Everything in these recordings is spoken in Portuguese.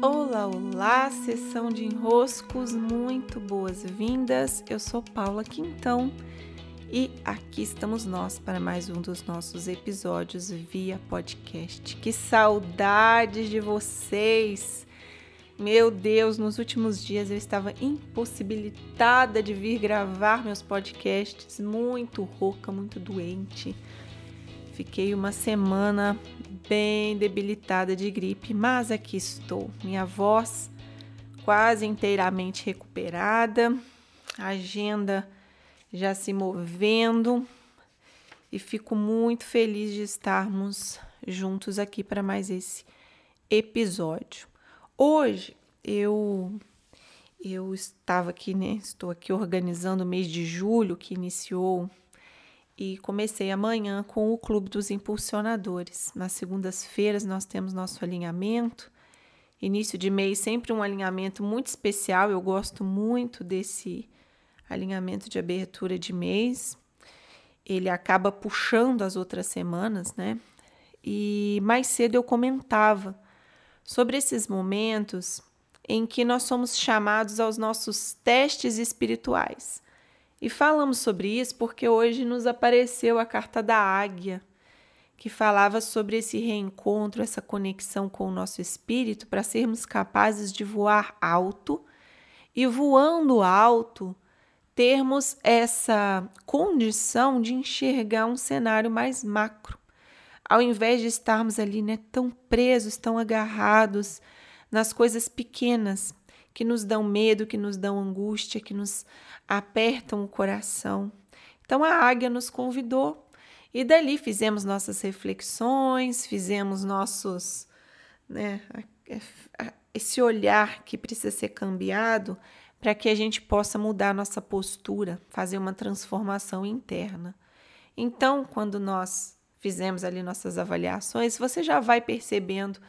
Olá, olá, sessão de enroscos, muito boas-vindas. Eu sou Paula Quintão e aqui estamos nós para mais um dos nossos episódios via podcast. Que saudades de vocês! Meu Deus, nos últimos dias eu estava impossibilitada de vir gravar meus podcasts, muito rouca, muito doente. Fiquei uma semana bem debilitada de gripe, mas aqui estou. Minha voz quase inteiramente recuperada, agenda já se movendo e fico muito feliz de estarmos juntos aqui para mais esse episódio. Hoje eu eu estava aqui, né? Estou aqui organizando o mês de julho que iniciou e comecei amanhã com o Clube dos Impulsionadores. Nas segundas-feiras nós temos nosso alinhamento. Início de mês sempre um alinhamento muito especial. Eu gosto muito desse alinhamento de abertura de mês. Ele acaba puxando as outras semanas, né? E mais cedo eu comentava sobre esses momentos em que nós somos chamados aos nossos testes espirituais. E falamos sobre isso porque hoje nos apareceu a carta da águia, que falava sobre esse reencontro, essa conexão com o nosso espírito para sermos capazes de voar alto. E voando alto termos essa condição de enxergar um cenário mais macro, ao invés de estarmos ali né, tão presos, tão agarrados nas coisas pequenas que nos dão medo, que nos dão angústia, que nos apertam o coração. Então a águia nos convidou e dali fizemos nossas reflexões, fizemos nossos, né, esse olhar que precisa ser cambiado para que a gente possa mudar nossa postura, fazer uma transformação interna. Então, quando nós fizemos ali nossas avaliações, você já vai percebendo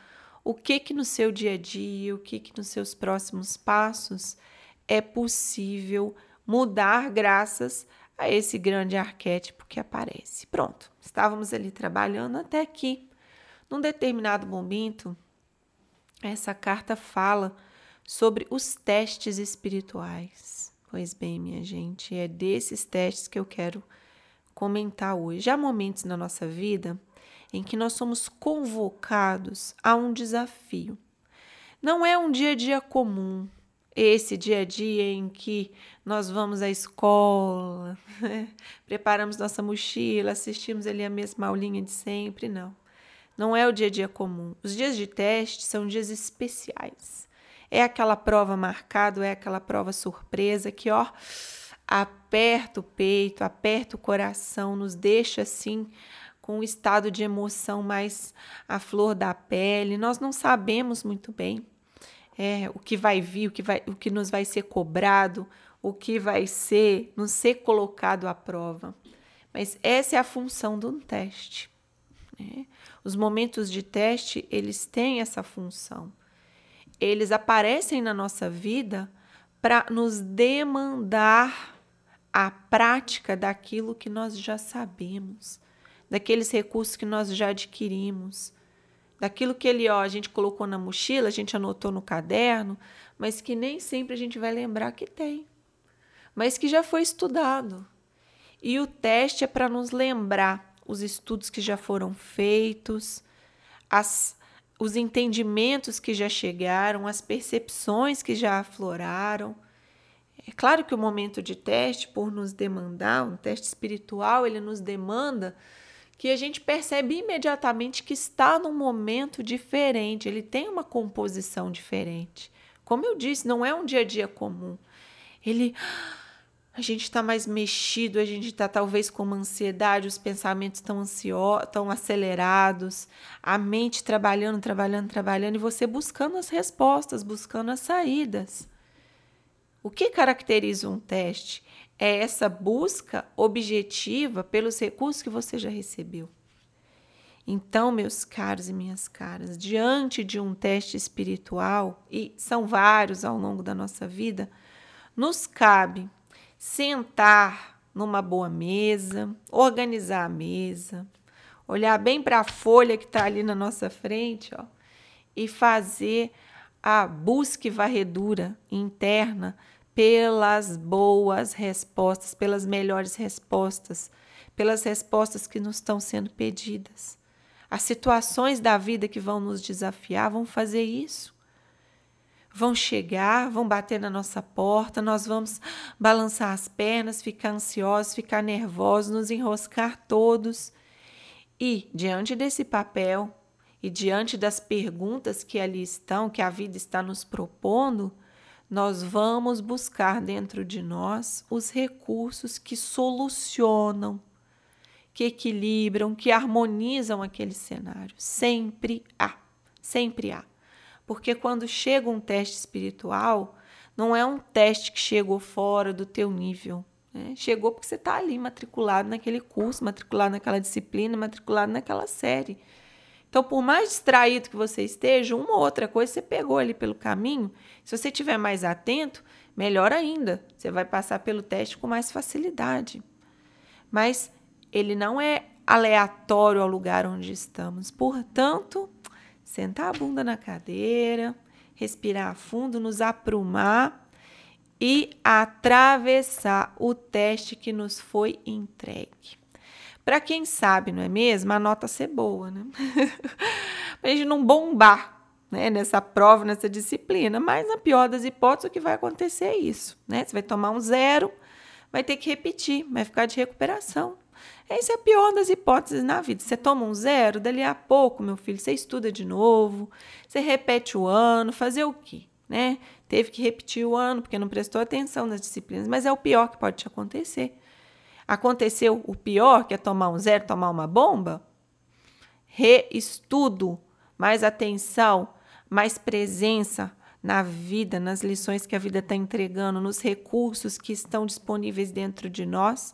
o que que no seu dia a dia, o que que nos seus próximos passos é possível mudar graças a esse grande arquétipo que aparece. Pronto, estávamos ali trabalhando até que, num determinado momento, essa carta fala sobre os testes espirituais. Pois bem, minha gente, é desses testes que eu quero comentar hoje. Há momentos na nossa vida em que nós somos convocados a um desafio. Não é um dia a dia comum, esse dia a dia em que nós vamos à escola, né? preparamos nossa mochila, assistimos ali a mesma aulinha de sempre, não. Não é o dia a dia comum. Os dias de teste são dias especiais. É aquela prova marcada, é aquela prova surpresa que, ó, aperta o peito, aperta o coração, nos deixa assim com um estado de emoção mais à flor da pele. Nós não sabemos muito bem é, o que vai vir, o que, vai, o que nos vai ser cobrado, o que vai ser, nos ser colocado à prova. Mas essa é a função de um teste. Né? Os momentos de teste, eles têm essa função. Eles aparecem na nossa vida para nos demandar a prática daquilo que nós já sabemos, daqueles recursos que nós já adquirimos, daquilo que ele, ó, a gente colocou na mochila, a gente anotou no caderno, mas que nem sempre a gente vai lembrar que tem, mas que já foi estudado. E o teste é para nos lembrar os estudos que já foram feitos, as, os entendimentos que já chegaram, as percepções que já afloraram. É claro que o momento de teste, por nos demandar, um teste espiritual, ele nos demanda que a gente percebe imediatamente que está num momento diferente, ele tem uma composição diferente. Como eu disse, não é um dia a dia comum. Ele a gente está mais mexido, a gente está talvez com uma ansiedade, os pensamentos estão estão acelerados, a mente trabalhando, trabalhando, trabalhando e você buscando as respostas, buscando as saídas. O que caracteriza um teste? É essa busca objetiva pelos recursos que você já recebeu. Então, meus caros e minhas caras, diante de um teste espiritual, e são vários ao longo da nossa vida, nos cabe sentar numa boa mesa, organizar a mesa, olhar bem para a folha que está ali na nossa frente, ó, e fazer a busca e varredura interna pelas boas respostas, pelas melhores respostas, pelas respostas que nos estão sendo pedidas. As situações da vida que vão nos desafiar vão fazer isso. Vão chegar, vão bater na nossa porta, nós vamos balançar as pernas, ficar ansiosos, ficar nervosos, nos enroscar todos. E, diante desse papel e diante das perguntas que ali estão, que a vida está nos propondo, nós vamos buscar dentro de nós os recursos que solucionam, que equilibram, que harmonizam aquele cenário. Sempre há, sempre há. Porque quando chega um teste espiritual, não é um teste que chegou fora do teu nível. Né? Chegou porque você está ali matriculado naquele curso, matriculado naquela disciplina, matriculado naquela série. Então, por mais distraído que você esteja, uma ou outra coisa você pegou ali pelo caminho. Se você estiver mais atento, melhor ainda, você vai passar pelo teste com mais facilidade. Mas ele não é aleatório ao lugar onde estamos. Portanto, sentar a bunda na cadeira, respirar fundo, nos aprumar e atravessar o teste que nos foi entregue. Para quem sabe, não é mesmo? A nota ser boa, né? Para a gente não bombar né, nessa prova, nessa disciplina. Mas, na pior das hipóteses, o que vai acontecer é isso. Né? Você vai tomar um zero, vai ter que repetir, vai ficar de recuperação. Essa é a pior das hipóteses na vida. Você toma um zero, dali a pouco, meu filho, você estuda de novo, você repete o ano, fazer o quê? Né? Teve que repetir o ano porque não prestou atenção nas disciplinas, mas é o pior que pode te acontecer aconteceu o pior, que é tomar um zero, tomar uma bomba, reestudo, mais atenção, mais presença na vida, nas lições que a vida está entregando, nos recursos que estão disponíveis dentro de nós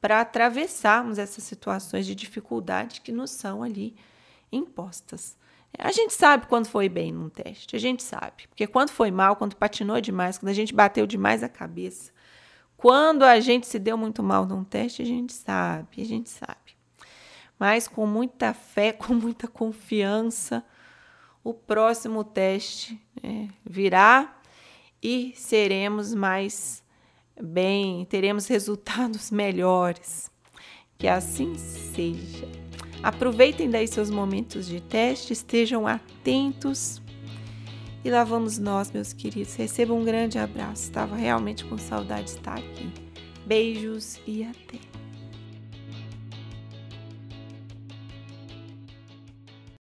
para atravessarmos essas situações de dificuldade que nos são ali impostas. A gente sabe quando foi bem num teste, a gente sabe. Porque quando foi mal, quando patinou demais, quando a gente bateu demais a cabeça, quando a gente se deu muito mal num teste, a gente sabe, a gente sabe. Mas com muita fé, com muita confiança, o próximo teste né, virá e seremos mais bem, teremos resultados melhores. Que assim seja. Aproveitem daí seus momentos de teste, estejam atentos e lá vamos nós, meus queridos. Recebam um grande abraço. Estava realmente com saudade de estar aqui. Beijos e até.